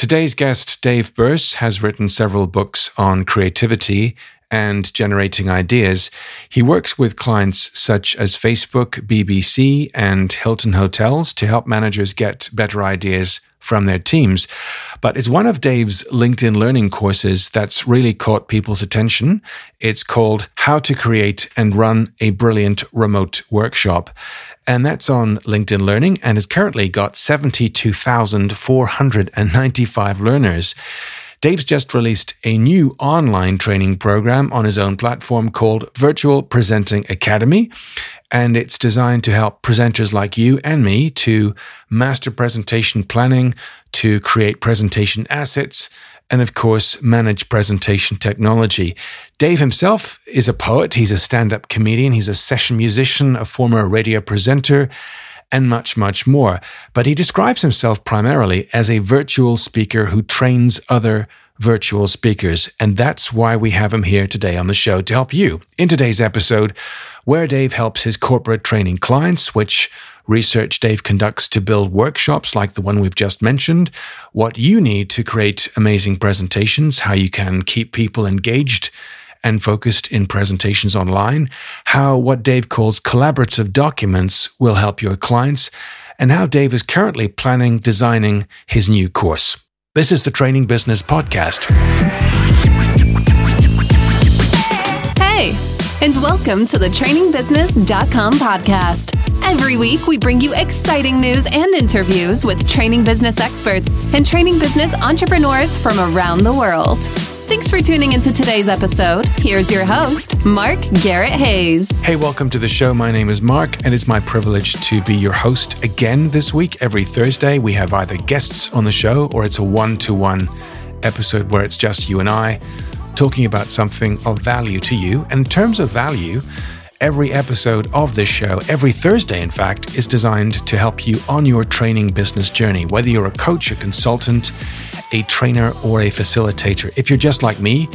Today's guest, Dave Birss, has written several books on creativity and generating ideas. He works with clients such as Facebook, BBC, and Hilton Hotels to help managers get better ideas from their teams. But it's one of Dave's LinkedIn learning courses that's really caught people's attention. It's called How to Create and Run a Brilliant Remote Workshop. And that's on LinkedIn Learning and has currently got 72,495 learners. Dave's just released a new online training program on his own platform called Virtual Presenting Academy. And it's designed to help presenters like you and me to master presentation planning, to create presentation assets, and of course, manage presentation technology. Dave himself is a poet. He's a stand up comedian. He's a session musician, a former radio presenter, and much, much more. But he describes himself primarily as a virtual speaker who trains other virtual speakers. And that's why we have him here today on the show to help you. In today's episode, where Dave helps his corporate training clients, which research Dave conducts to build workshops like the one we've just mentioned, what you need to create amazing presentations, how you can keep people engaged and focused in presentations online, how what Dave calls collaborative documents will help your clients, and how Dave is currently planning designing his new course. This is the Training Business Podcast. Hey, and welcome to the trainingbusiness.com podcast. Every week, we bring you exciting news and interviews with training business experts and training business entrepreneurs from around the world. Thanks for tuning into today's episode. Here's your host, Mark Garrett Hayes. Hey, welcome to the show. My name is Mark, and it's my privilege to be your host again this week. Every Thursday, we have either guests on the show or it's a one to one episode where it's just you and I talking about something of value to you. And in terms of value, every episode of this show, every Thursday, in fact, is designed to help you on your training business journey, whether you're a coach, a consultant, a trainer, or a facilitator. If you're just like me,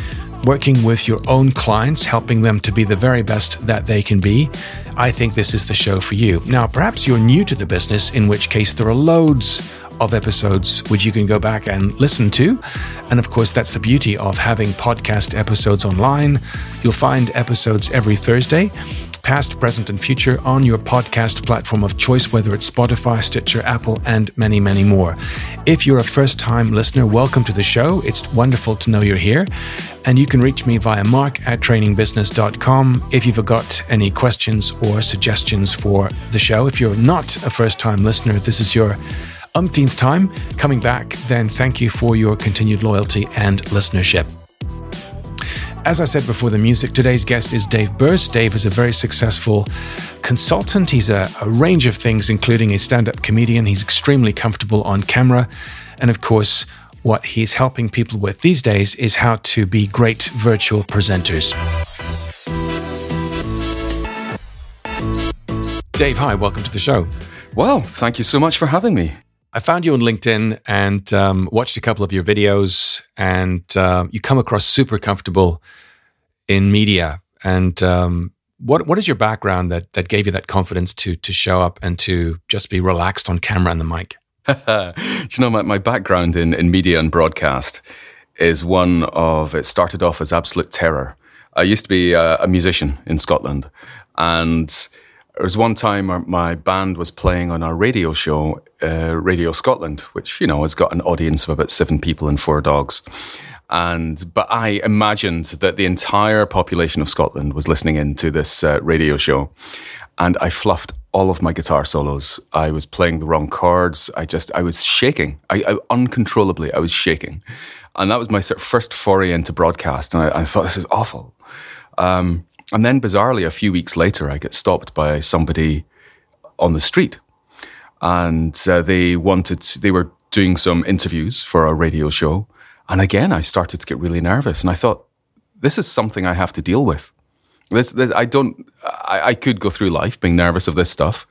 working with your own clients, helping them to be the very best that they can be, I think this is the show for you. Now, perhaps you're new to the business, in which case there are loads of episodes which you can go back and listen to. And of course, that's the beauty of having podcast episodes online. You'll find episodes every Thursday past, present, and future on your podcast platform of choice, whether it's Spotify, Stitcher, Apple, and many, many more. If you're a first time listener, welcome to the show. It's wonderful to know you're here. And you can reach me via mark at trainingbusiness.com if you've got any questions or suggestions for the show. If you're not a first time listener, this is your umpteenth time coming back, then thank you for your continued loyalty and listenership. As I said before the music, today's guest is Dave Birss. Dave is a very successful consultant. He's a, a range of things, including a stand up comedian. He's extremely comfortable on camera. And of course, what he's helping people with these days is how to be great virtual presenters. Dave, hi, welcome to the show. Well, thank you so much for having me. I found you on LinkedIn and um, watched a couple of your videos, and uh, you come across super comfortable in media. And um, what what is your background that that gave you that confidence to to show up and to just be relaxed on camera and the mic? you know, my, my background in, in media and broadcast is one of it started off as absolute terror. I used to be a, a musician in Scotland, and there was one time my band was playing on our radio show, uh, Radio Scotland, which you know has got an audience of about seven people and four dogs. And but I imagined that the entire population of Scotland was listening in to this uh, radio show, and I fluffed all of my guitar solos. I was playing the wrong chords. I just I was shaking. I, I uncontrollably I was shaking, and that was my sort of first foray into broadcast. And I, I thought this is awful. Um, and then, bizarrely, a few weeks later, I get stopped by somebody on the street. And uh, they wanted, they were doing some interviews for a radio show. And again, I started to get really nervous. And I thought, this is something I have to deal with. This, this I don't, I, I could go through life being nervous of this stuff,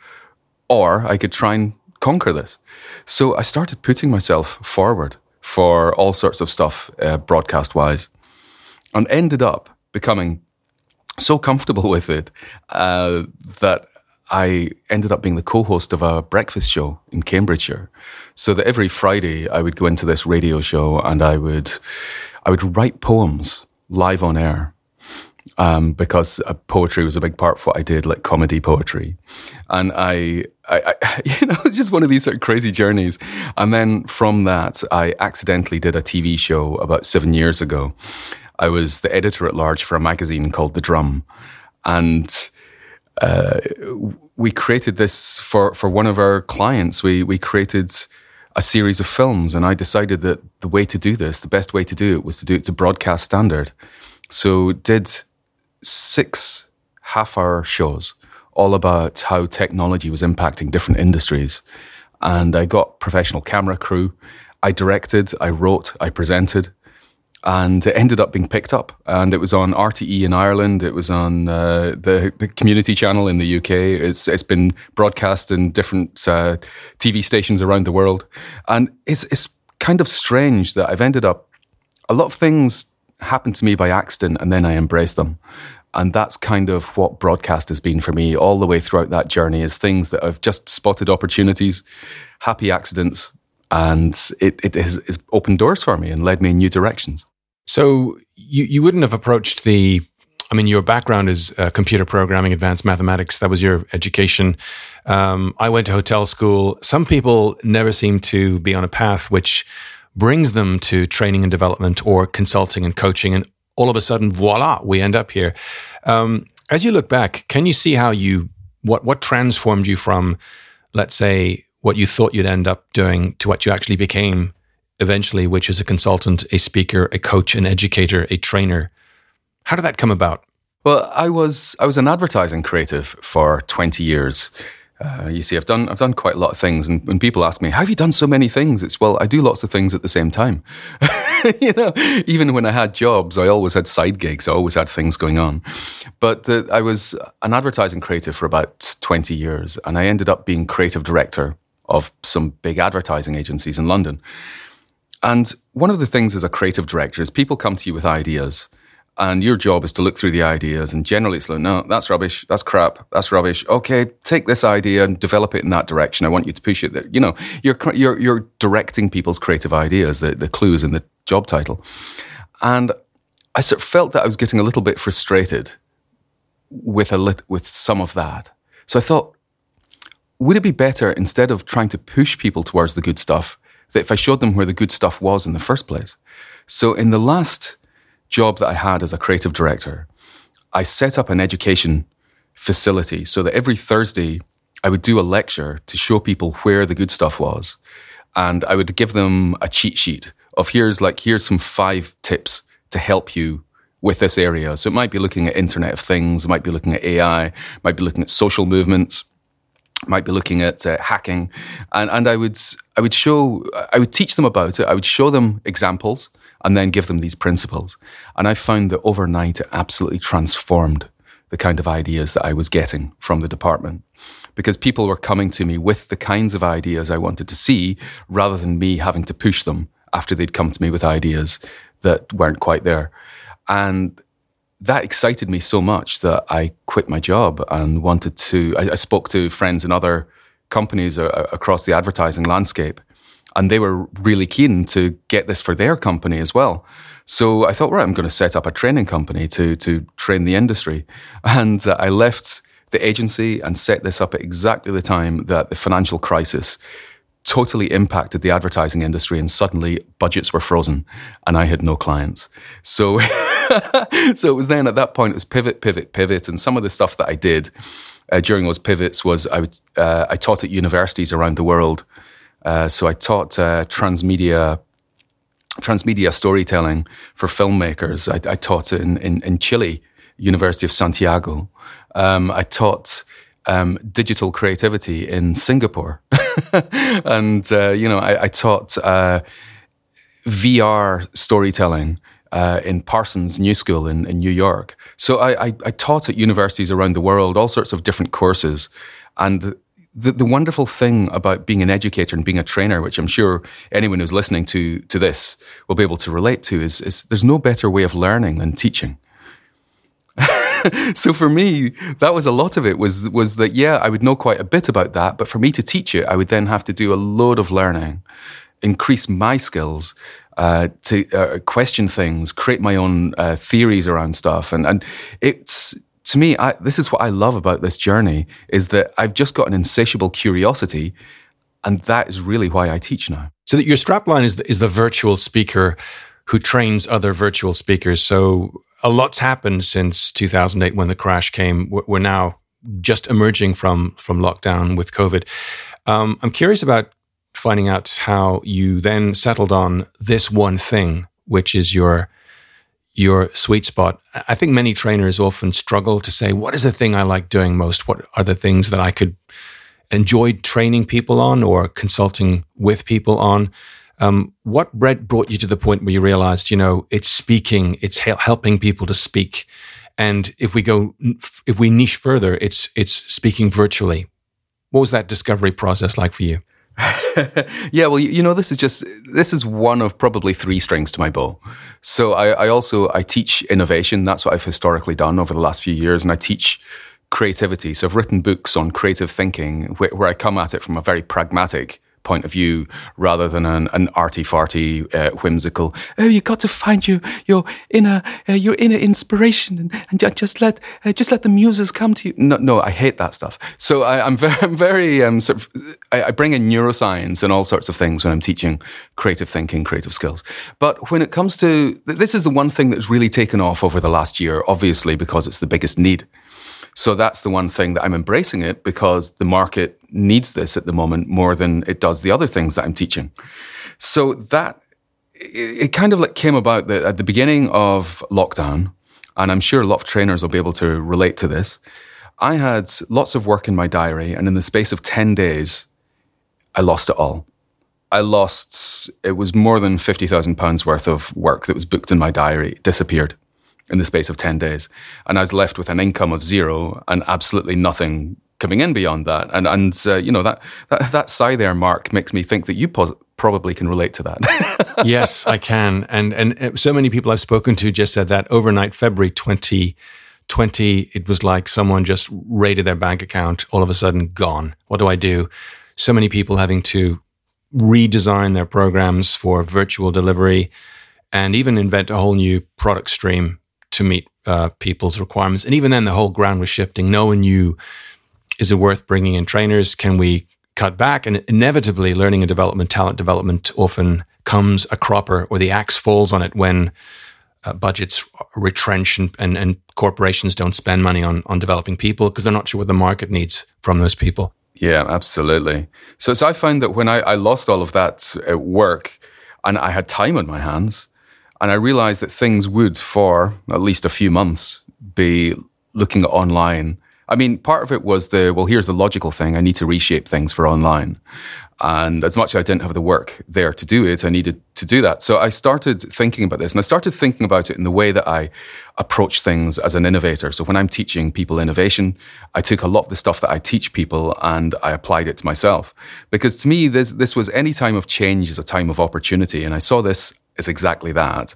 or I could try and conquer this. So I started putting myself forward for all sorts of stuff, uh, broadcast wise, and ended up becoming so comfortable with it uh, that I ended up being the co host of a breakfast show in Cambridgeshire. So that every Friday I would go into this radio show and I would, I would write poems live on air. Um, because uh, poetry was a big part of what I did, like comedy poetry, and I, I, I you know, it's just one of these sort of crazy journeys. And then from that, I accidentally did a TV show about seven years ago. I was the editor at large for a magazine called The Drum, and uh, we created this for, for one of our clients. We, we created a series of films, and I decided that the way to do this, the best way to do it, was to do it to broadcast standard. So did six half-hour shows all about how technology was impacting different industries, and I got professional camera crew. I directed, I wrote, I presented and it ended up being picked up. And it was on RTE in Ireland. It was on uh, the, the, community channel in the UK. It's it's been broadcast in different uh, TV stations around the world. And it's it's kind of strange that I've ended up. A lot of things happen to me by accident, and then I embrace them. And that's kind of what broadcast has been for me all the way throughout that journey. Is things that I've just spotted opportunities, happy accidents, and it, it has, has opened doors for me and led me in new directions. So you, you wouldn't have approached the, I mean, your background is uh, computer programming, advanced mathematics. That was your education. Um, I went to hotel school. Some people never seem to be on a path which brings them to training and development or consulting and coaching. And all of a sudden, voila, we end up here. Um, as you look back, can you see how you, what, what transformed you from, let's say, what you thought you'd end up doing to what you actually became eventually, which is a consultant, a speaker, a coach, an educator, a trainer. How did that come about? Well, I was I was an advertising creative for twenty years. Uh, you see, I've done I've done quite a lot of things, and when people ask me, "How have you done so many things?" It's well, I do lots of things at the same time. you know, even when I had jobs, I always had side gigs. I always had things going on. But the, I was an advertising creative for about twenty years, and I ended up being creative director of some big advertising agencies in London. And one of the things as a creative director is people come to you with ideas. And your job is to look through the ideas, and generally it's like, no, that's rubbish, that's crap, that's rubbish. Okay, take this idea and develop it in that direction. I want you to push it there. You know, you're you're you're directing people's creative ideas, the the clues in the job title. And I sort of felt that I was getting a little bit frustrated with a lit, with some of that. So I thought, would it be better instead of trying to push people towards the good stuff, that if I showed them where the good stuff was in the first place. So in the last job that I had as a creative director, I set up an education facility so that every Thursday I would do a lecture to show people where the good stuff was. And I would give them a cheat sheet of here's like, here's some five tips to help you with this area. So it might be looking at Internet of Things, it might be looking at AI, might be looking at social movements, might be looking at uh, hacking, and and I would I would show I would teach them about it. I would show them examples and then give them these principles. And I found that overnight it absolutely transformed the kind of ideas that I was getting from the department because people were coming to me with the kinds of ideas I wanted to see rather than me having to push them after they'd come to me with ideas that weren't quite there. And that excited me so much that I quit my job and wanted to. I, I spoke to friends in other companies uh, across the advertising landscape, and they were really keen to get this for their company as well. So I thought, right, I'm going to set up a training company to to train the industry, and uh, I left the agency and set this up at exactly the time that the financial crisis totally impacted the advertising industry and suddenly budgets were frozen and I had no clients. So so it was then at that point it was pivot, pivot, pivot, and some of the stuff that I did uh, during those pivots was I uh, I taught at universities around the world. Uh, so I taught uh, transmedia transmedia storytelling for filmmakers. I, I taught in, in, in Chile, University of Santiago. Um, I taught um, digital creativity in Singapore, and uh, you know I, I taught uh, VR storytelling uh, in Parsons New School in, in New York. So I, I, I, taught at universities around the world all sorts of different courses. And the, the wonderful thing about being an educator and being a trainer, which I'm sure anyone who's listening to, to this will be able to relate to, is, is there's no better way of learning than teaching. so for me, that was a lot of it. Was was that yeah, I would know quite a bit about that, but for me to teach it, I would then have to do a load of learning, increase my skills, uh, to uh, question things, create my own uh, theories around stuff, and and it's to me, I, this is what I love about this journey is that I've just got an insatiable curiosity, and that is really why I teach now. So that your strapline is the, is the virtual speaker who trains other virtual speakers. So a lot's happened since 2008 when the crash came. We're now just emerging from from lockdown with COVID. Um, I'm curious about finding out how you then settled on this one thing, which is your your sweet spot. I think many trainers often struggle to say, what is the thing I like doing most? What are the things that I could enjoy training people on or consulting with people on? Um, what brought you to the point where you realized, you know, it's speaking, it's helping people to speak, and if we go, if we niche further, it's it's speaking virtually. What was that discovery process like for you? yeah, well, you, know, this is just this is one of probably three strings to my bow. So I, I also I teach innovation. That's what I've historically done over the last few years, and I teach creativity. So I've written books on creative thinking where, where I come at it from a very pragmatic point of view rather than an, an arty farty uh, whimsical oh you got to find your your inner uh, your inner inspiration and, and just let uh, just let the muses come to you. No no I hate that stuff. So I, am very I'm very um, sort of I, I bring in neuroscience and all sorts of things when I'm teaching creative thinking creative skills. But when it comes to this is the one thing that's really taken off over the last year obviously because it's the biggest need so that's the one thing that I'm embracing it because the market needs this at the moment more than it does the other things that I'm teaching. So that it, kind of like came about that at the beginning of lockdown, and I'm sure a lot of trainers will be able to relate to this. I had lots of work in my diary, and in the space of 10 days, I lost it all. I lost, it was more than £50,000 worth of work that was booked in my diary, disappeared in the space of 10 days. And I was left with an income of zero and absolutely nothing coming in beyond that. And, and uh, you know, that, that, that sigh there, Mark, makes me think that you pos- probably can relate to that. yes, I can. And, and uh, so many people I've spoken to just said that overnight, February 2020, it was like someone just raided their bank account, all of a sudden gone. What do I do? So many people having to redesign their programs for virtual delivery and even invent a whole new product stream to meet uh, people's requirements. And even then, the whole ground was shifting. No one knew is it worth bringing in trainers? Can we cut back? And inevitably, learning and development, talent development often comes a cropper or the axe falls on it when uh, budgets retrench and, and, and, corporations don't spend money on, on developing people because they're not sure what the market needs from those people. Yeah, absolutely. So, so I found that when I, I lost all of that at work and I had time on my hands, and I realized that things would, for at least a few months, be looking online. I mean, part of it was the, well, here's the logical thing I need to reshape things for online. And as much as I didn't have the work there to do it, I needed to do that. So I started thinking about this and I started thinking about it in the way that I approach things as an innovator. So when I'm teaching people innovation, I took a lot of the stuff that I teach people and I applied it to myself. Because to me, this, this was any time of change is a time of opportunity. And I saw this is exactly that.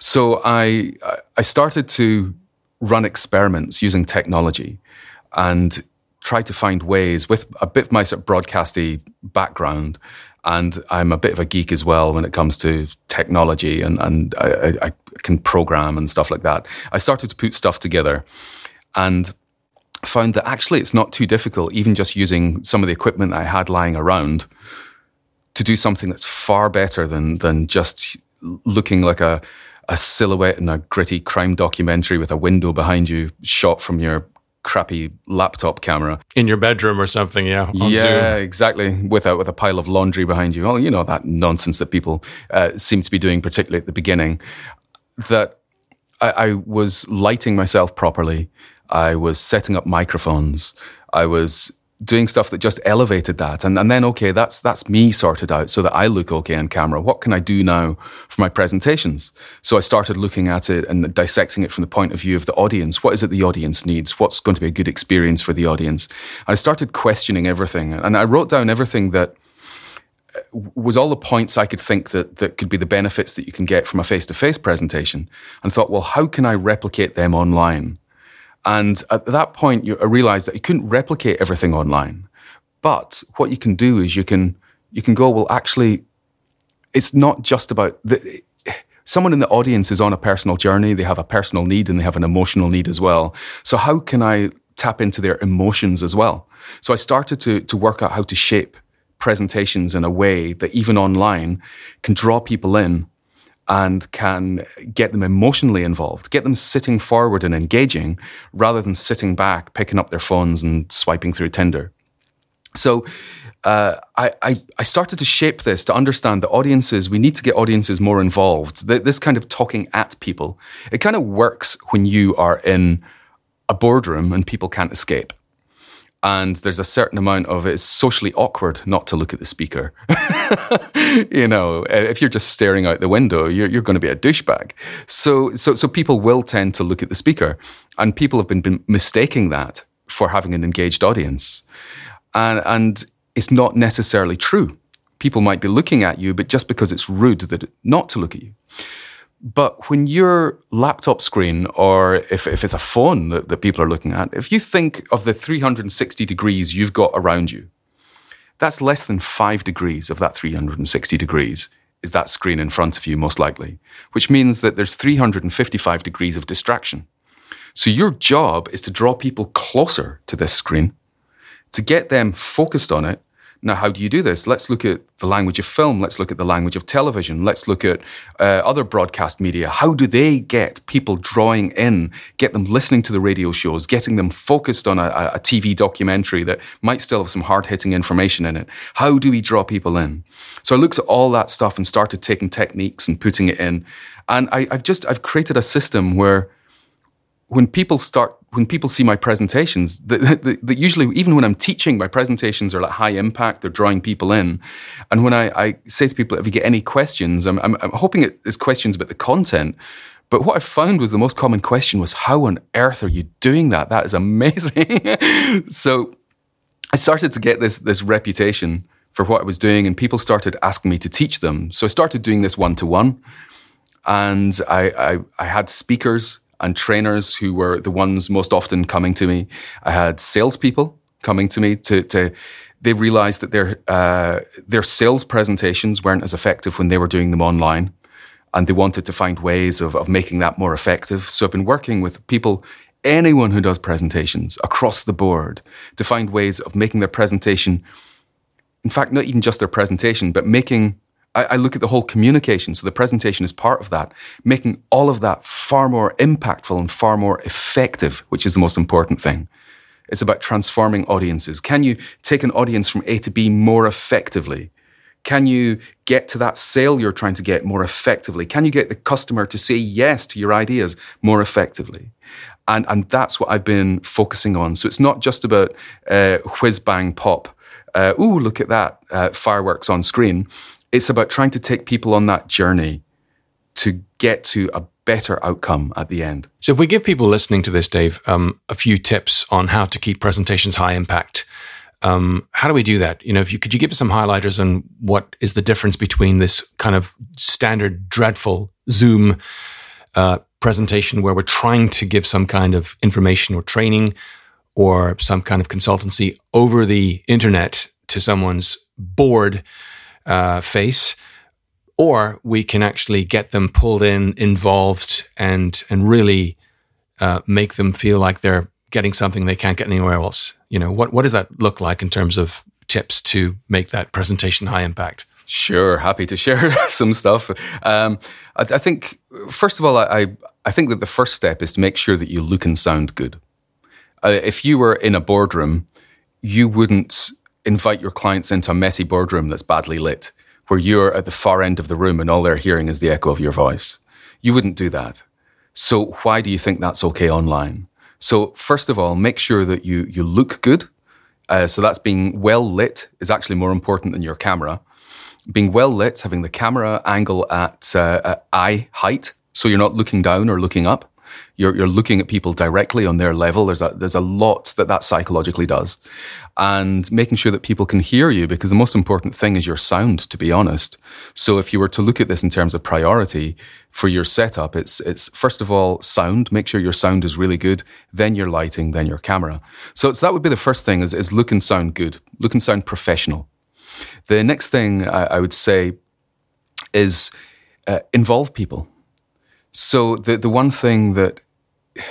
So I I started to run experiments using technology and try to find ways with a bit of my sort of broadcasty background and I'm a bit of a geek as well when it comes to technology and, and I, I, can program and stuff like that. I started to put stuff together and found that actually it's not too difficult, even just using some of the equipment that I had lying around to do something that's far better than than just looking like a a silhouette in a gritty crime documentary with a window behind you shot from your crappy laptop camera. In your bedroom or something yeah yeah Zoom. exactly. With a with a pile of laundry behind you. Well you know that nonsense that people uh, seem to be doing particularly at the beginning. That I, I was lighting myself properly. I was setting up microphones. I was doing stuff that just elevated that. And, and then okay that's that's me sorted out so that i look okay on camera. What can i do now for my presentations? So i started looking at it and dissecting it from the point of view of the audience. What is it the audience needs? What's going to be a good experience for the audience? I started questioning everything. And i wrote down everything that uh, was all the points I could think that that could be the benefits that you can get from a face-to-face presentation. And thought well how can I replicate them online And at that point, you, I realized that you couldn't replicate everything online. But what you can do is you can you can go, well, actually, it's not just about the, someone in the audience is on a personal journey. They have a personal need and they have an emotional need as well. So how can I tap into their emotions as well? So I started to to work out how to shape presentations in a way that even online can draw people in and can get them emotionally involved, get them sitting forward and engaging rather than sitting back, picking up their phones and swiping through Tinder. So uh, I, I, I, started to shape this to understand that audiences, we need to get audiences more involved. This kind of talking at people, it kind of works when you are in a boardroom and people can't escape and there's a certain amount of it's socially awkward not to look at the speaker. you know, eh, if you're just staring out the window, you're, you're going to be a douchebag. So, so, so people will tend to look at the speaker, and people have been, been mistaking that for having an engaged audience, and and it's not necessarily true. People might be looking at you, but just because it's rude that not to look at you. But when your laptop screen, or if, if it's a phone that, that people are looking at, if you think of the 360 degrees you've got around you, that's less than five degrees of that 360 degrees is that screen in front of you, most likely, which means that there's 355 degrees of distraction. So your job is to draw people closer to this screen, to get them focused on it, now, how do you do this? Let's look at the language of film. Let's look at the language of television. Let's look at uh, other broadcast media. How do they get people drawing in, get them listening to the radio shows, getting them focused on a, a TV documentary that might still have some hard hitting information in it? How do we draw people in? So I looked at all that stuff and started taking techniques and putting it in. And I, I've just, I've created a system where when people start when people see my presentations that usually even when i'm teaching my presentations are like high impact they're drawing people in and when i, I say to people if you get any questions i'm, I'm, I'm hoping it's questions about the content but what I found was the most common question was, How on earth are you doing that? That is amazing. so I started to get this, this reputation for what I was doing, and people started asking me to teach them. So I started doing this one to one. And I, I, I had speakers and trainers who were the ones most often coming to me. I had salespeople coming to me to, to they realized that their uh, their sales presentations weren't as effective when they were doing them online, and they wanted to find ways of, of making that more effective. So I've been working with people, anyone who does presentations across the board, to find ways of making their presentation. In fact, not even just their presentation, but making I, I look at the whole communication. So the presentation is part of that, making all of that far more impactful and far more effective, which is the most important thing. It's about transforming audiences. Can you take an audience from A to B more effectively? Can you get to that sale you're trying to get more effectively? Can you get the customer to say yes to your ideas more effectively? And, and that's what I've been focusing on. So it's not just about uh, whiz bang pop. Uh, ooh, look at that uh, fireworks on screen it's about trying to take people on that journey to get to a better outcome at the end. So, if we give people listening to this, Dave, um, a few tips on how to keep presentations high impact, um, how do we do that? You know, if you could you give us some highlighters on what is the difference between this kind of standard dreadful Zoom uh, presentation where we're trying to give some kind of information or training or some kind of consultancy over the internet to someone's board uh, face, or we can actually get them pulled in, involved, and and really uh, make them feel like they're getting something they can't get anywhere else. You know, what what does that look like in terms of tips to make that presentation high impact? Sure, happy to share some stuff. Um, I, I, think first of all, I I think that the first step is to make sure that you look and sound good. Uh, if you were in a boardroom, you wouldn't invite your clients into a messy boardroom that's badly lit, where you're at the far end of the room and all they're hearing is the echo of your voice. You wouldn't do that. So why do you think that's okay online? So first of all, make sure that you you look good. Uh, so that's being well lit is actually more important than your camera. Being well lit, having the camera angle at, uh, at eye height, so you're not looking down or looking up. You're, you're looking at people directly on their level. There's a, there's a lot that that psychologically does. And making sure that people can hear you, because the most important thing is your sound, to be honest. So if you were to look at this in terms of priority for your setup, it's, it's first of all, sound. Make sure your sound is really good. Then your lighting, then your camera. So, so that would be the first thing is, is look and sound good. Look and sound professional. The next thing I, I would say is uh, involve people. So the the one thing that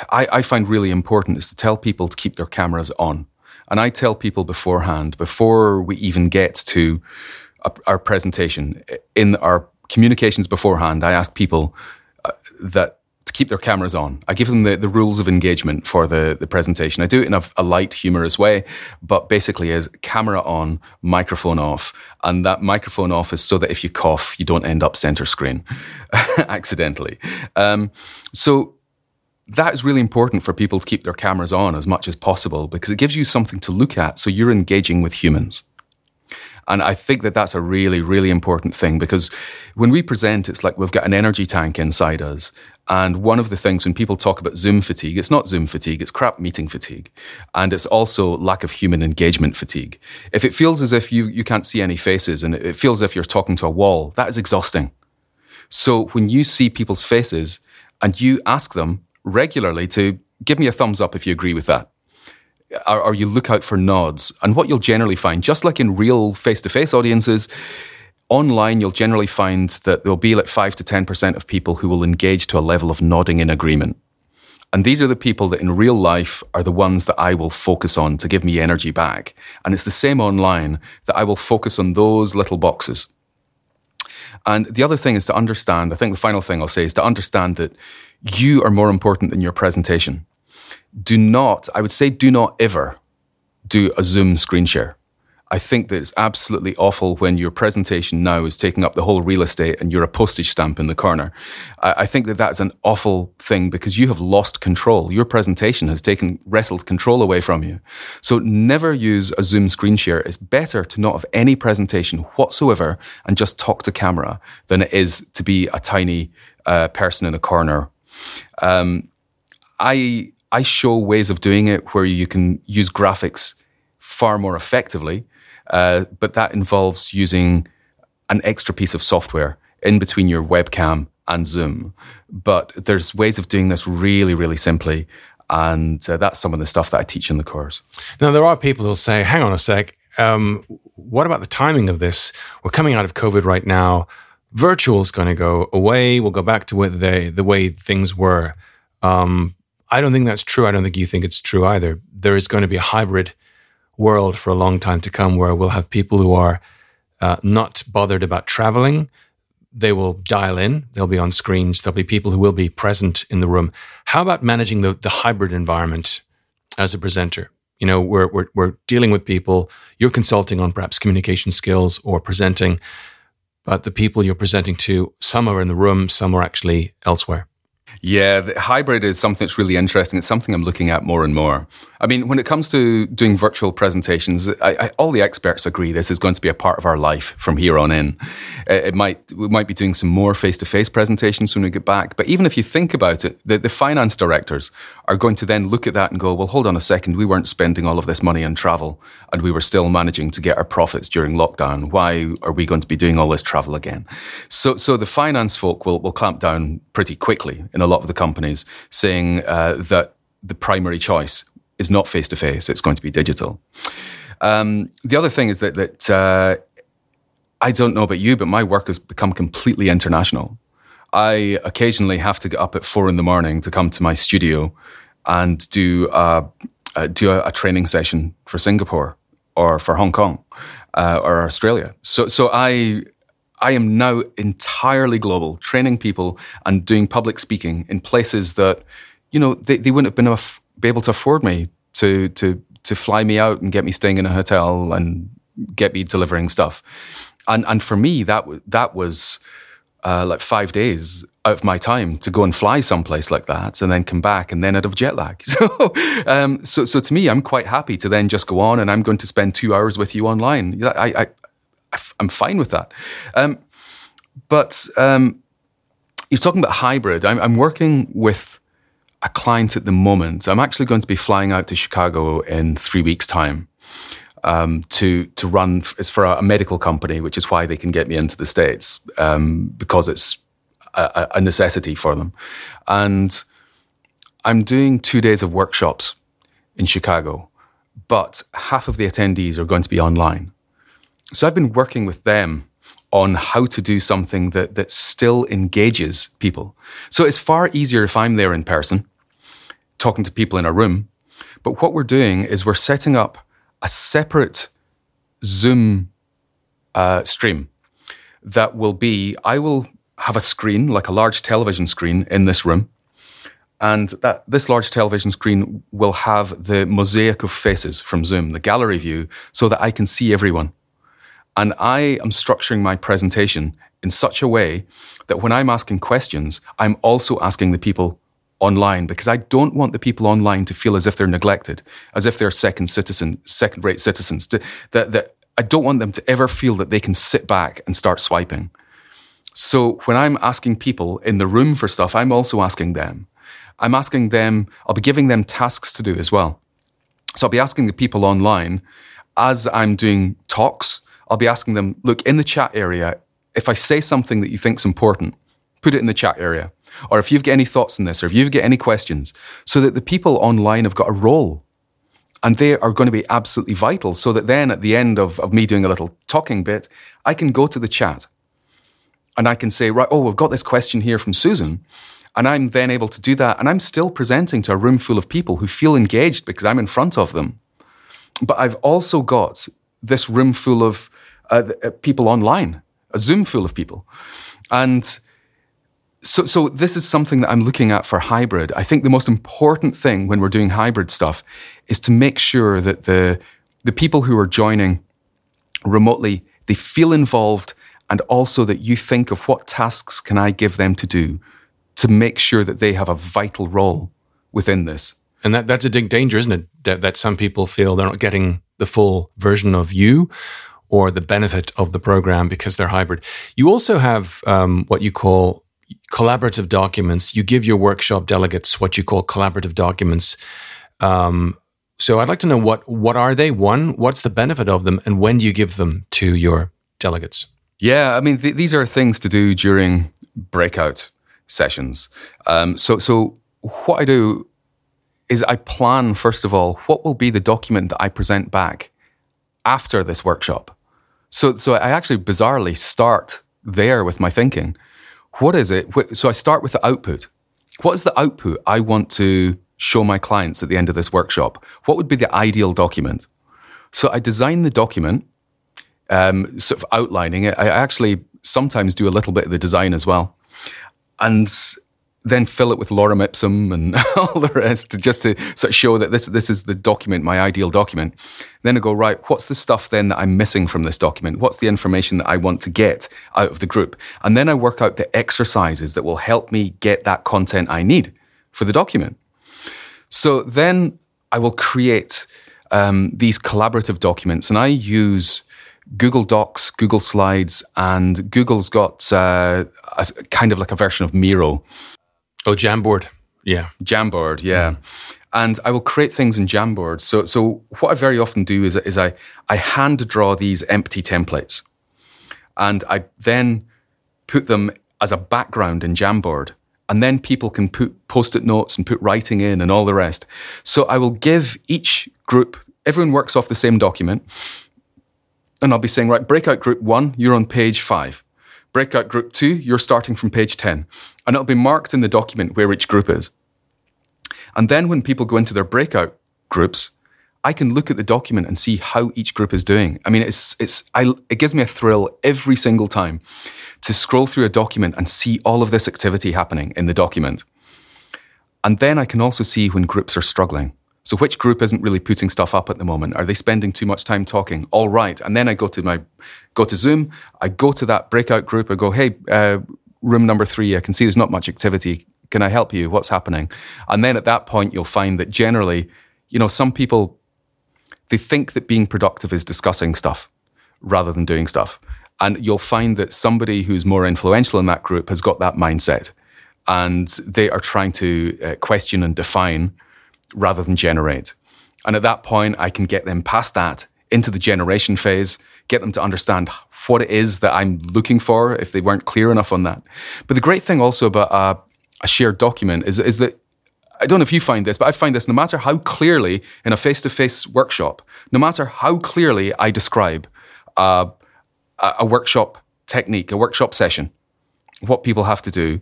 I, I find really important is to tell people to keep their cameras on, and I tell people beforehand before we even get to a, our presentation in our communications beforehand. I ask people uh, that to keep their cameras on. I give them the, the rules of engagement for the, the presentation. I do it in a, a light, humorous way, but basically is camera on, microphone off. And that microphone off is so that if you cough, you don't end up center screen accidentally. Um, so that is really important for people to keep their cameras on as much as possible because it gives you something to look at. So you're engaging with humans. And I think that that's a really, really important thing because when we present, it's like we've got an energy tank inside us. And one of the things when people talk about Zoom fatigue, it's not Zoom fatigue, it's crap meeting fatigue. And it's also lack of human engagement fatigue. If it feels as if you, you can't see any faces and it feels as if you're talking to a wall, that is exhausting. So when you see people's faces and you ask them regularly to give me a thumbs up if you agree with that, or, or you look out for nods. And what you'll generally find, just like in real face to face audiences, online you'll generally find that there'll be like 5 to 10% of people who will engage to a level of nodding in agreement. And these are the people that in real life are the ones that I will focus on to give me energy back. And it's the same online that I will focus on those little boxes. And the other thing is to understand, I think the final thing I'll say is to understand that you are more important than your presentation do not, I would say, do not ever do a Zoom screen share. I think that it's absolutely awful when your presentation now is taking up the whole real estate and you're a postage stamp in the corner. I, think that that's an awful thing because you have lost control. Your presentation has taken, wrestled control away from you. So never use a Zoom screen share. It's better to not have any presentation whatsoever and just talk to camera than it is to be a tiny uh, person in a corner. Um, I I show ways of doing it where you can use graphics far more effectively, uh, but that involves using an extra piece of software in between your webcam and Zoom. But there's ways of doing this really, really simply. And uh, that's some of the stuff that I teach in the course. Now, there are people who'll say, hang on a sec, um, what about the timing of this? We're coming out of COVID right now. Virtual is going to go away. We'll go back to the, the way things were. Um, I don't think that's true. I don't think you think it's true either. There is going to be a hybrid world for a long time to come where we'll have people who are uh, not bothered about traveling. They will dial in, they'll be on screens, there'll be people who will be present in the room. How about managing the, the hybrid environment as a presenter? You know, we're, we're, we're dealing with people, you're consulting on perhaps communication skills or presenting, but the people you're presenting to, some are in the room, some are actually elsewhere. Yeah, hybrid is something that's really interesting. It's something I'm looking at more and more. I mean, when it comes to doing virtual presentations, I, I, all the experts agree this is going to be a part of our life from here on in. It, might we might be doing some more face-to-face presentations when we get back, but even if you think about it, the, the finance directors are going to then look at that and go, "Well, hold on a second. We weren't spending all of this money on travel, and we were still managing to get our profits during lockdown. Why are we going to be doing all this travel again?" So, so the finance folk will will clamp down pretty quickly in a lot of the companies, saying uh, that the primary choice is not face to face; it's going to be digital. Um, the other thing is that that uh, I don't know about you, but my work has become completely international. I occasionally have to get up at four in the morning to come to my studio and do a, uh, do a, a, training session for Singapore or for Hong Kong uh, or Australia. So so I I am now entirely global, training people and doing public speaking in places that you know they, they wouldn't have been able, be able to afford me to to to fly me out and get me staying in a hotel and get me delivering stuff. And and for me that that was uh, like five days out of my time to go and fly someplace like that and then come back and then I'd have jet lag. So, um, so, so to me, I'm quite happy to then just go on and I'm going to spend two hours with you online. I, I, I'm fine with that. Um, but um, you're talking about hybrid. I'm, I'm, working with a client at the moment. I'm actually going to be flying out to Chicago in three weeks' time um, to to run. It's for a, medical company, which is why they can get me into the states um, because it's a, a necessity for them. And I'm doing two days of workshops in Chicago, but half of the attendees are going to be online. So I've been working with them on how to do something that, that still engages people. So it's far easier if I'm there in person, talking to people in a room. But what we're doing is we're setting up a separate Zoom uh, stream that will be I will have a screen, like a large television screen in this room. And that this large television screen will have the mosaic of faces from Zoom, the gallery view, so that I can see everyone. And I am structuring my presentation in such a way that when I'm asking questions, I'm also asking the people online because I don't want the people online to feel as if they're neglected, as if they're second citizen, second rate citizens. To, that, that I don't want them to ever feel that they can sit back and start swiping. So when I'm asking people in the room for stuff, I'm also asking them. I'm asking them, I'll be giving them tasks to do as well. So I'll be asking the people online as I'm doing talks, I'll be asking them, look, in the chat area, if I say something that you think's important, put it in the chat area. Or if you've got any thoughts on this, or if you've got any questions, so that the people online have got a role and they are going to be absolutely vital so that then at the end of, of me doing a little talking bit, I can go to the chat and I can say, right, oh, we've got this question here from Susan. And I'm then able to do that. And I'm still presenting to a room full of people who feel engaged because I'm in front of them. But I've also got this room full of uh, uh people online, a Zoom full of people. And so, so this is something that I'm looking at for hybrid. I think the most important thing when we're doing hybrid stuff is to make sure that the, the people who are joining remotely, they feel involved and also that you think of what tasks can I give them to do to make sure that they have a vital role within this. And that, that's a big danger, isn't it? That, that some people feel they're not getting the full version of you or the benefit of the program because they're hybrid. You also have um, what you call collaborative documents. You give your workshop delegates what you call collaborative documents. Um, so I'd like to know what what are they? One, what's the benefit of them, and when do you give them to your delegates? Yeah, I mean, th- these are things to do during breakout sessions. Um, so, so what I do is I plan first of all what will be the document that I present back after this workshop. So, so I actually bizarrely start there with my thinking. What is it? So I start with the output. What is the output I want to show my clients at the end of this workshop? What would be the ideal document? So I design the document um, sort of outlining it. I actually sometimes do a little bit of the design as well. And then fill it with lorem ipsum and all the rest just to sort of show that this this is the document, my ideal document. Then I go right. What's the stuff then that I'm missing from this document? What's the information that I want to get out of the group? And then I work out the exercises that will help me get that content I need for the document. So then I will create um, these collaborative documents, and I use Google Docs, Google Slides, and Google's got uh, a, kind of like a version of Miro. Oh, Jamboard. Yeah. Jamboard, yeah. Mm. And I will create things in Jamboard. So, so what I very often do is, is I, I hand draw these empty templates. And I then put them as a background in Jamboard. And then people can put post it notes and put writing in and all the rest. So I will give each group, everyone works off the same document and I'll be saying, right, breakout group one, you're on page five. Breakout group two, you're starting from page 10. And it'll be marked in the document where each group is. And then when people go into their breakout groups, I can look at the document and see how each group is doing. I mean, it's, it's, I, it gives me a thrill every single time to scroll through a document and see all of this activity happening in the document. And then I can also see when groups are struggling. So which group isn't really putting stuff up at the moment? Are they spending too much time talking? All right. And then I go to my, go to Zoom. I go to that breakout group. I go, hey, uh, room number three. I can see there's not much activity. Can I help you? What's happening? And then at that point, you'll find that generally, you know, some people, they think that being productive is discussing stuff rather than doing stuff. And you'll find that somebody who's more influential in that group has got that mindset and they are trying to uh, question and define rather than generate. And at that point, I can get them past that into the generation phase, get them to understand what it is that I'm looking for if they weren't clear enough on that. But the great thing also about a, a shared document is, is that I don't know if you find this, but I find this no matter how clearly in a face to face workshop, no matter how clearly I describe a, a workshop technique, a workshop session, what people have to do,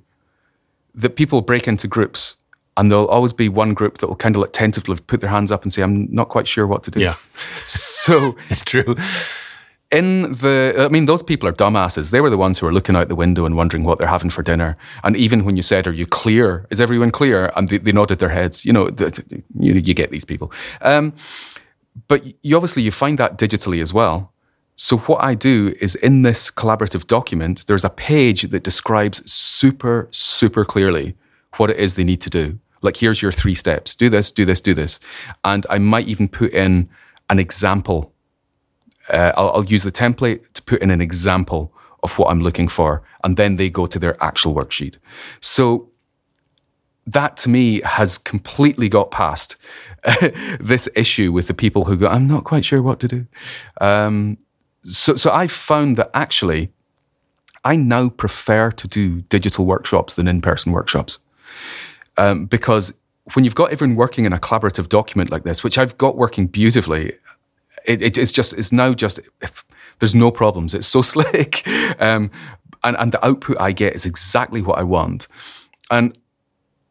that people break into groups and there'll always be one group that will kind of like tentatively put their hands up and say, I'm not quite sure what to do. Yeah. So it's true. In the, I mean, those people are dumbasses. They were the ones who were looking out the window and wondering what they're having for dinner. And even when you said, Are you clear? Is everyone clear? And they, they nodded their heads. You know, you, you get these people. Um, but you obviously you find that digitally as well. So what I do is in this collaborative document, there's a page that describes super, super clearly what it is they need to do. Like, here's your three steps do this, do this, do this. And I might even put in an example. Uh, I'll, I'll use the template to put in an example of what I'm looking for. And then they go to their actual worksheet. So that to me has completely got past this issue with the people who go, I'm not quite sure what to do. Um, so, so I found that actually, I now prefer to do digital workshops than in person workshops um, because when you've got everyone working in a collaborative document like this, which I've got working beautifully, it, it, it's just it's now just if, there's no problems. It's so slick, um, and and the output I get is exactly what I want, and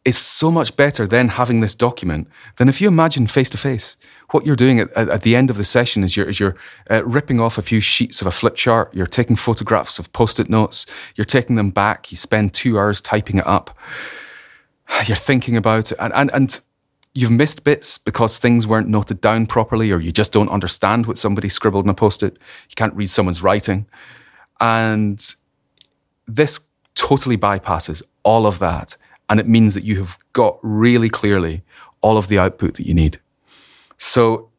it's so much better than having this document than if you imagine face to face. What you're doing at, at, the end of the session is you're, is you're uh, ripping off a few sheets of a flip chart. You're taking photographs of post-it notes. You're taking them back. You spend two hours typing it up you're thinking about it and, and, and you've missed bits because things weren't noted down properly or you just don't understand what somebody scribbled in a post-it. You can't read someone's writing. And this totally bypasses all of that. And it means that you have got really clearly all of the output that you need. So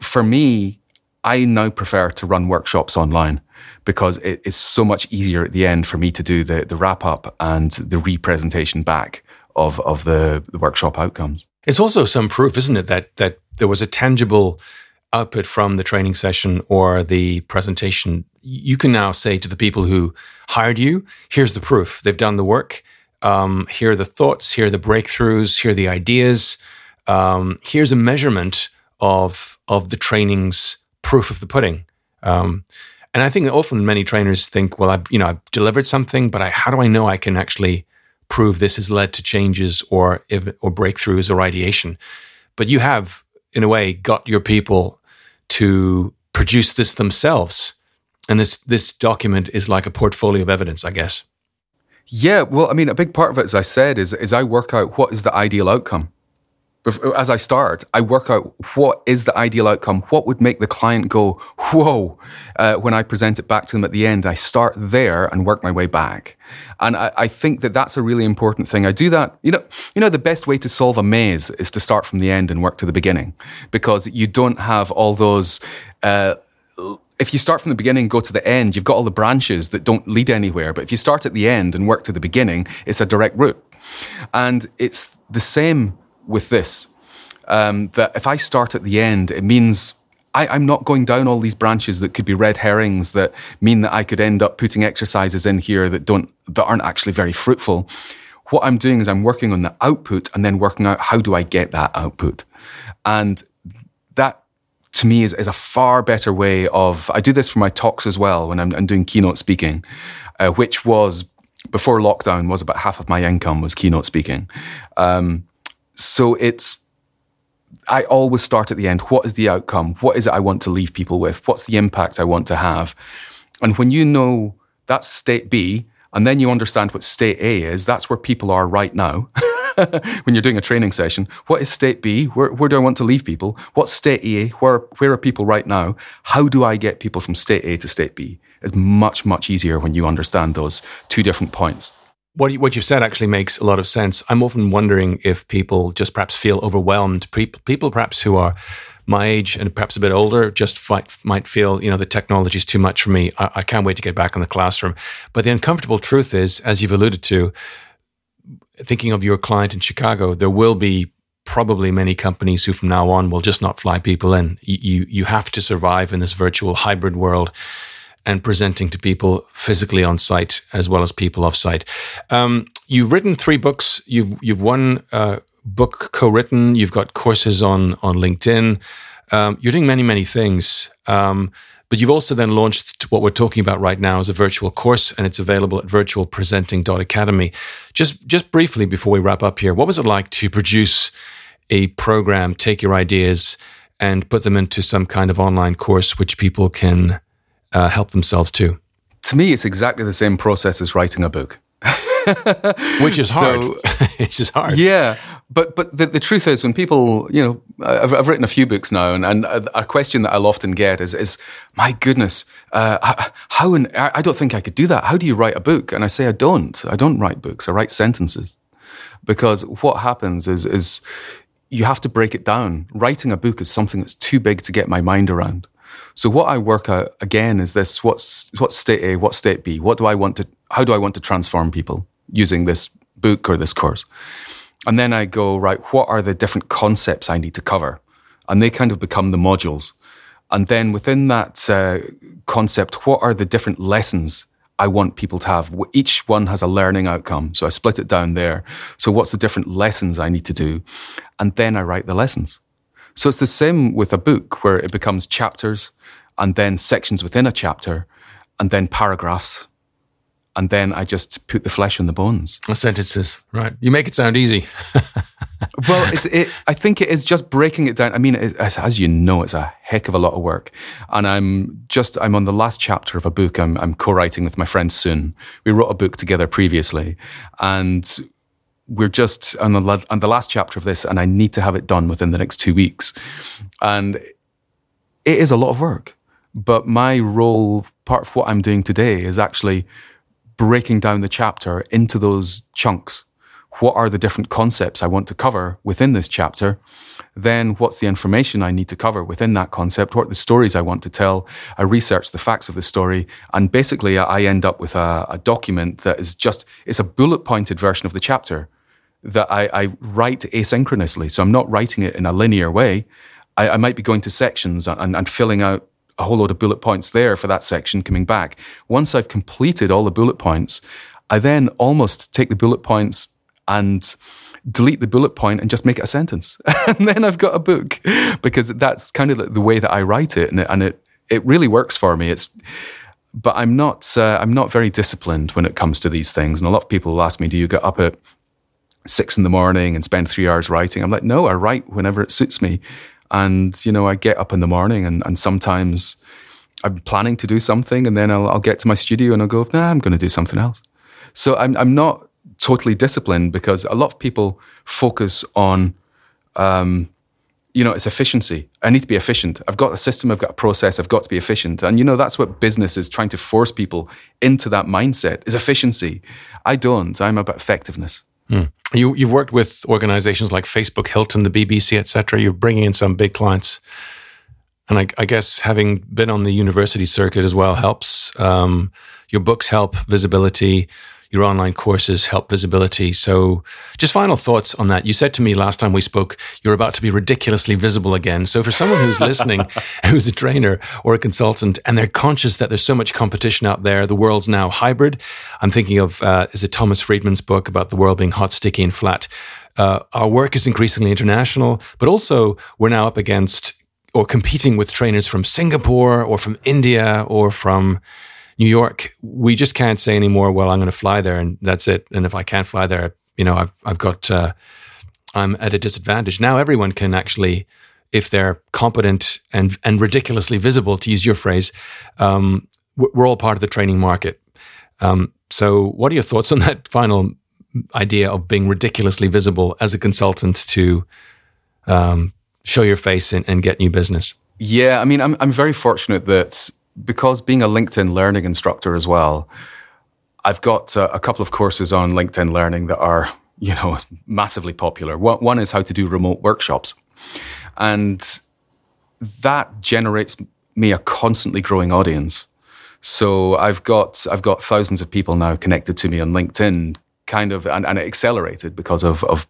for me, I now prefer to run workshops online because it is so much easier at the end for me to do the, the wrap up and the representation back of of the, the workshop outcomes. It's also some proof, isn't it, that that there was a tangible output from the training session or the presentation. You can now say to the people who hired you, "Here's the proof. They've done the work. Um, here are the thoughts. Here are the breakthroughs. Here are the ideas. Um, here's a measurement of of the training's proof of the pudding." Um, and I think often many trainers think, "Well, I've you know I've delivered something, but I, how do I know I can actually prove this has led to changes or or breakthroughs or ideation. But you have, in a way, got your people to produce this themselves, and this this document is like a portfolio of evidence, I guess. Yeah, well, I mean, a big part of it, as I said, is is I work out what is the ideal outcome as I start, I work out what is the ideal outcome, what would make the client go, whoa, uh, when I present it back to them at the end. I start there and work my way back. And I, I, think that that's a really important thing. I do that, you know, you know, the best way to solve a maze is to start from the end and work to the beginning because you don't have all those, uh, if you start from the beginning, and go to the end, you've got all the branches that don't lead anywhere. But if you start at the end and work to the beginning, it's a direct route. And it's the same with this. Um, that if I start at the end, it means I, am not going down all these branches that could be red herrings that mean that I could end up putting exercises in here that don't that aren't actually very fruitful. What I'm doing is I'm working on the output and then working out how do I get that output. And that to me is, is a far better way of I do this for my talks as well when I'm, I'm doing keynote speaking, uh, which was before lockdown was about half of my income was keynote speaking. Um, so it's I always start at the end. What is the outcome? What is it I want to leave people with? What's the impact I want to have? And when you know that's state B, and then you understand what state A is, that's where people are right now. when you're doing a training session, what is state B? Where, where do I want to leave people? What's state A? Where, where are people right now? How do I get people from state A to state B? It's much, much easier when you understand those two different points. What you, what you've said actually makes a lot of sense. I'm often wondering if people just perhaps feel overwhelmed. People perhaps who are my age and perhaps a bit older just fight, might feel, you know, the technology is too much for me. I, I can't wait to get back in the classroom. But the uncomfortable truth is, as you've alluded to, thinking of your client in Chicago, there will be probably many companies who from now on will just not fly people in. You, you have to survive in this virtual hybrid world and presenting to people physically on site as well as people off site. Um, you've written three books. You've you've one uh, book co-written. You've got courses on on LinkedIn. Um, you're doing many many things. Um, but you've also then launched what we're talking about right now as a virtual course, and it's available at virtualpresenting.academy. Just just briefly before we wrap up here, what was it like to produce a program, take your ideas, and put them into some kind of online course which people can uh, help themselves to? To me, it's exactly the same process as writing a book. which is hard. So, it's just hard. Yeah, but but the, the truth is, when people, you know, I've, I've written a few books now, and, and a, a, question that I'll often get is, is my goodness, uh, how? In, I don't think I could do that. How do you write a book? And I say, I don't. I don't write books. I write sentences, because what happens is is you have to break it down. Writing a book is something that's too big to get my mind around. So what I work out again is this: what's what's state A, what's state B? What do I want to? How do I want to transform people using this book or this course? And then I go, right, what are the different concepts I need to cover? And they kind of become the modules. And then within that uh, concept, what are the different lessons I want people to have? Each one has a learning outcome. So I split it down there. So what's the different lessons I need to do? And then I write the lessons. So it's the same with a book where it becomes chapters and then sections within a chapter and then paragraphs and then I just put the flesh on the bones. Sentences, right? You make it sound easy. well, it's, it, I think it is just breaking it down. I mean, it, as you know, it's a heck of a lot of work, and I'm just I'm on the last chapter of a book I'm, I'm co-writing with my friend Soon. We wrote a book together previously, and we're just on the on the last chapter of this, and I need to have it done within the next two weeks, and it is a lot of work. But my role, part of what I'm doing today, is actually breaking down the chapter into those chunks. What are the different concepts I want to cover within this chapter? Then, what's the information I need to cover within that concept? What are the stories I want to tell? I research the facts of the story, and basically, I end up with a, a document that is just it's a bullet pointed version of the chapter that I, I, write asynchronously. So I'm not writing it in a linear way. I, I might be going to sections and, and filling out a whole load of bullet points there for that section coming back. Once I've completed all the bullet points, I then almost take the bullet points and delete the bullet point and just make it a sentence. and then I've got a book because that's kind of the way that I write it. And it, and it, it really works for me. It's, but I'm not, uh, I'm not very disciplined when it comes to these things. And a lot of people will ask me, do you get up at six in the morning and spend three hours writing? I'm like, no, I write whenever it suits me. And, you know, I get up in the morning and, and sometimes I'm planning to do something and then I'll, I'll get to my studio and I'll go, nah, I'm going to do something else. So I'm, I'm not totally disciplined because a lot of people focus on, um, you know, it's efficiency. I need to be efficient. I've got a system, I've got a process, I've got to be efficient. And, you know, that's what business is trying to force people into that mindset is efficiency. I don't. I'm about effectiveness. Mm. You, you've worked with organizations like Facebook, Hilton, the BBC, etc. You're bringing in some big clients, and I, I, guess having been on the university circuit as well helps. Um, your books help visibility your online courses help visibility. So, just final thoughts on that. You said to me last time we spoke, you're about to be ridiculously visible again. So, for someone who's listening, who's a trainer or a consultant, and they're conscious that there's so much competition out there, the world's now hybrid. I'm thinking of uh, is it Thomas Friedman's book about the world being hot, sticky, and flat. Uh, our work is increasingly international, but also we're now up against or competing with trainers from Singapore or from India or from New York, we just can't say anymore. Well, I'm going to fly there, and that's it. And if I can't fly there, you know, I've I've got uh, I'm at a disadvantage. Now everyone can actually, if they're competent and and ridiculously visible, to use your phrase, um, we're all part of the training market. Um, so, what are your thoughts on that final idea of being ridiculously visible as a consultant to um, show your face and, and get new business? Yeah, I mean, I'm I'm very fortunate that because being a LinkedIn learning instructor as well, I've got a, a couple of courses on LinkedIn learning that are, you know, massively popular. One is how to do remote workshops. And that generates me a constantly growing audience. So I've got I've got thousands of people now connected to me on LinkedIn kind of, and, and it accelerated because of, of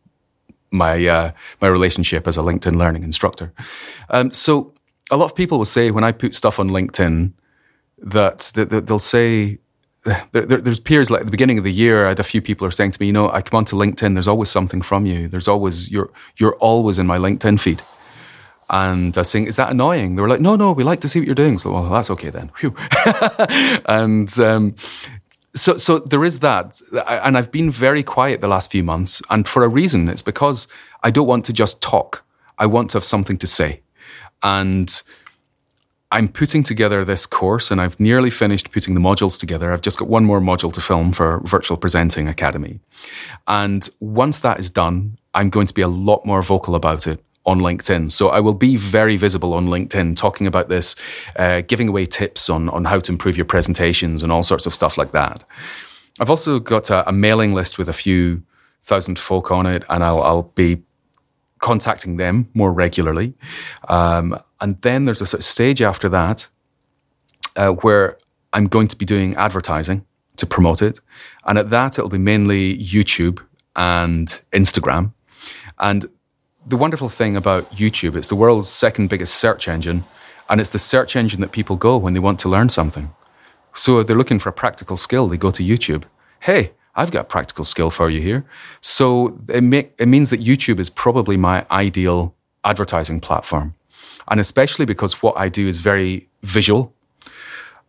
my, uh, my relationship as a LinkedIn learning instructor. Um, so a lot of people will say when I put stuff on LinkedIn that, that, that they'll say, there, there, there's peers like at the beginning of the year, I had a few people are saying to me, you know, I come onto LinkedIn, there's always something from you. There's always, you're, you're always in my LinkedIn feed. And I was saying, is that annoying? They were like, no, no, we like to see what you're doing. So, well, that's okay then. Phew. and um, so, so there is that. And I've been very quiet the last few months. And for a reason, it's because I don't want to just talk. I want to have something to say. And I'm putting together this course and I've nearly finished putting the modules together. I've just got one more module to film for Virtual Presenting Academy. And once that is done, I'm going to be a lot more vocal about it on LinkedIn. So I will be very visible on LinkedIn talking about this, uh, giving away tips on, on how to improve your presentations and all sorts of stuff like that. I've also got a, a mailing list with a few thousand folk on it, and I'll, I'll be contacting them more regularly. Um, and then there's a sort of stage after that uh, where I'm going to be doing advertising to promote it. And at that, it'll be mainly YouTube and Instagram. And the wonderful thing about YouTube, it's the world's second biggest search engine. And it's the search engine that people go when they want to learn something. So if they're looking for a practical skill, they go to YouTube. Hey, I've got practical skill for you here. So it, it means that YouTube is probably my ideal advertising platform. And especially because what I do is very visual,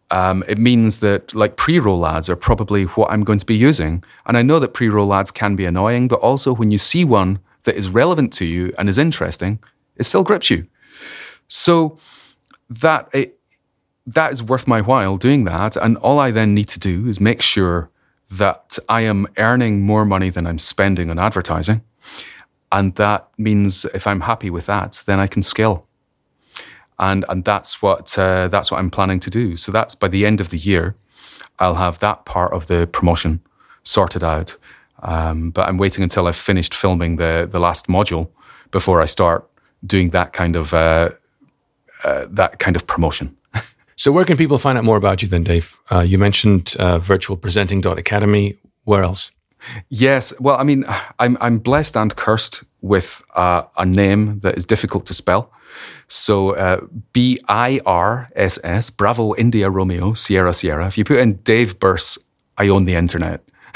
um, it means that like pre-roll ads are probably what I'm going to be using. And I know that pre-roll ads can be annoying, but also when you see one that is relevant to you and is interesting, it still grips you. So that it, that is worth my while doing that. And all I then need to do is make sure that I am earning more money than I'm spending on advertising. And that means if I'm happy with that, then I can scale and and that's what uh, that's what I'm planning to do. So that's by the end of the year, I'll have that part of the promotion sorted out. Um, but I'm waiting until I've finished filming the the last module before I start doing that kind of uh, uh, that kind of promotion. So where can people find out more about you then, Dave? Uh, you mentioned uh, virtualpresenting.academy. Where else? Yes. Well, I mean, I'm I'm blessed and cursed with uh, a name that is difficult to spell. So uh, B I R S S, Bravo India Romeo Sierra Sierra. If you put in Dave Birss, I own the internet.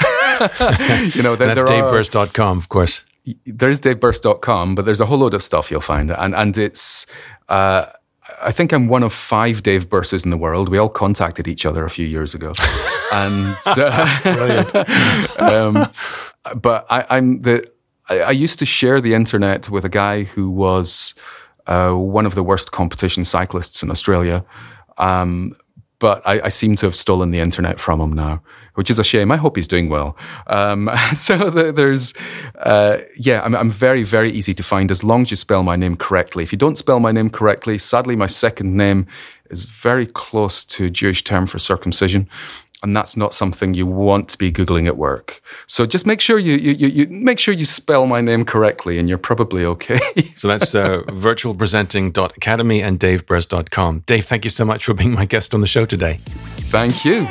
you know, there, that's davebirss.com, of course. There's davebirss.com, but there's a whole load of stuff you'll find. And, and it's, uh, I think I'm one of five Dave Birsses in the world. We all contacted each other a few years ago. and, uh, um, but I, am the, I, I used to share the internet with a guy who was, uh, one of the worst competition cyclists in Australia. Um, but I, I, seem to have stolen the internet from him now, which is a shame. I hope he's doing well. Um, so the, there's, uh, yeah, I'm, I'm, very, very easy to find as long as you spell my name correctly. If you don't spell my name correctly, sadly, my second name is very close to a Jewish term for circumcision and that's not something you want to be googling at work. So just make sure you you, you, make sure you spell my name correctly, and you're probably okay. so that's uh, virtualpresenting.academy and davebirss.com. Dave, thank you so much for being my guest on the show today. Thank you.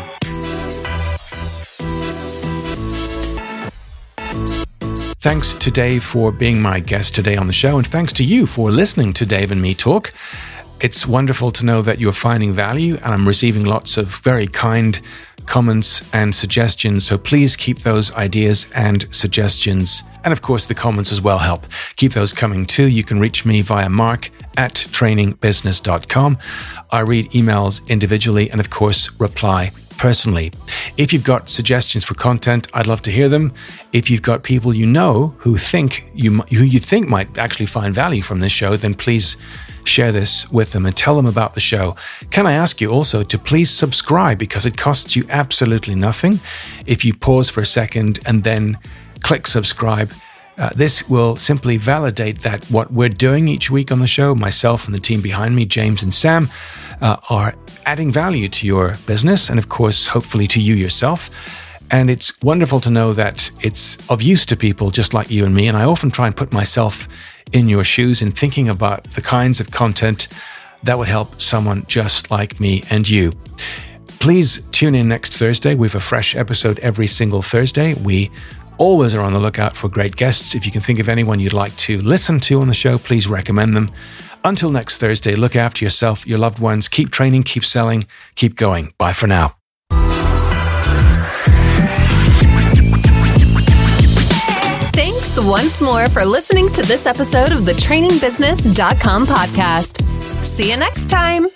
Thanks to Dave for being my guest today on the show, and thanks to you for listening to Dave and me talk. It's wonderful to know that you're finding value, and I'm receiving lots of very kind comments and suggestions. So please keep those ideas and suggestions, and of course, the comments as well help. Keep those coming too. You can reach me via mark at trainingbusiness.com. I read emails individually and, of course, reply personally. If you've got suggestions for content, I'd love to hear them. If you've got people you know who think you who you think might actually find value from this show, then please share this with them and tell them about the show. Can I ask you also to please subscribe because it costs you absolutely nothing if you pause for a second and then click subscribe. Uh, this will simply validate that what we're doing each week on the show, myself and the team behind me, James and Sam, uh, are adding value to your business and, of course, hopefully to you yourself. And it's wonderful to know that it's of use to people just like you and me. And I often try and put myself in your shoes in thinking about the kinds of content that would help someone just like me and you. Please tune in next Thursday. We have a fresh episode every single Thursday. We always are on the lookout for great guests. If you can think of anyone you'd like to listen to on the show, please recommend them. Until next Thursday, look after yourself, your loved ones, keep training, keep selling, keep going. Bye for now. Thanks once more for listening to this episode of the trainingbusiness.com podcast. See you next time.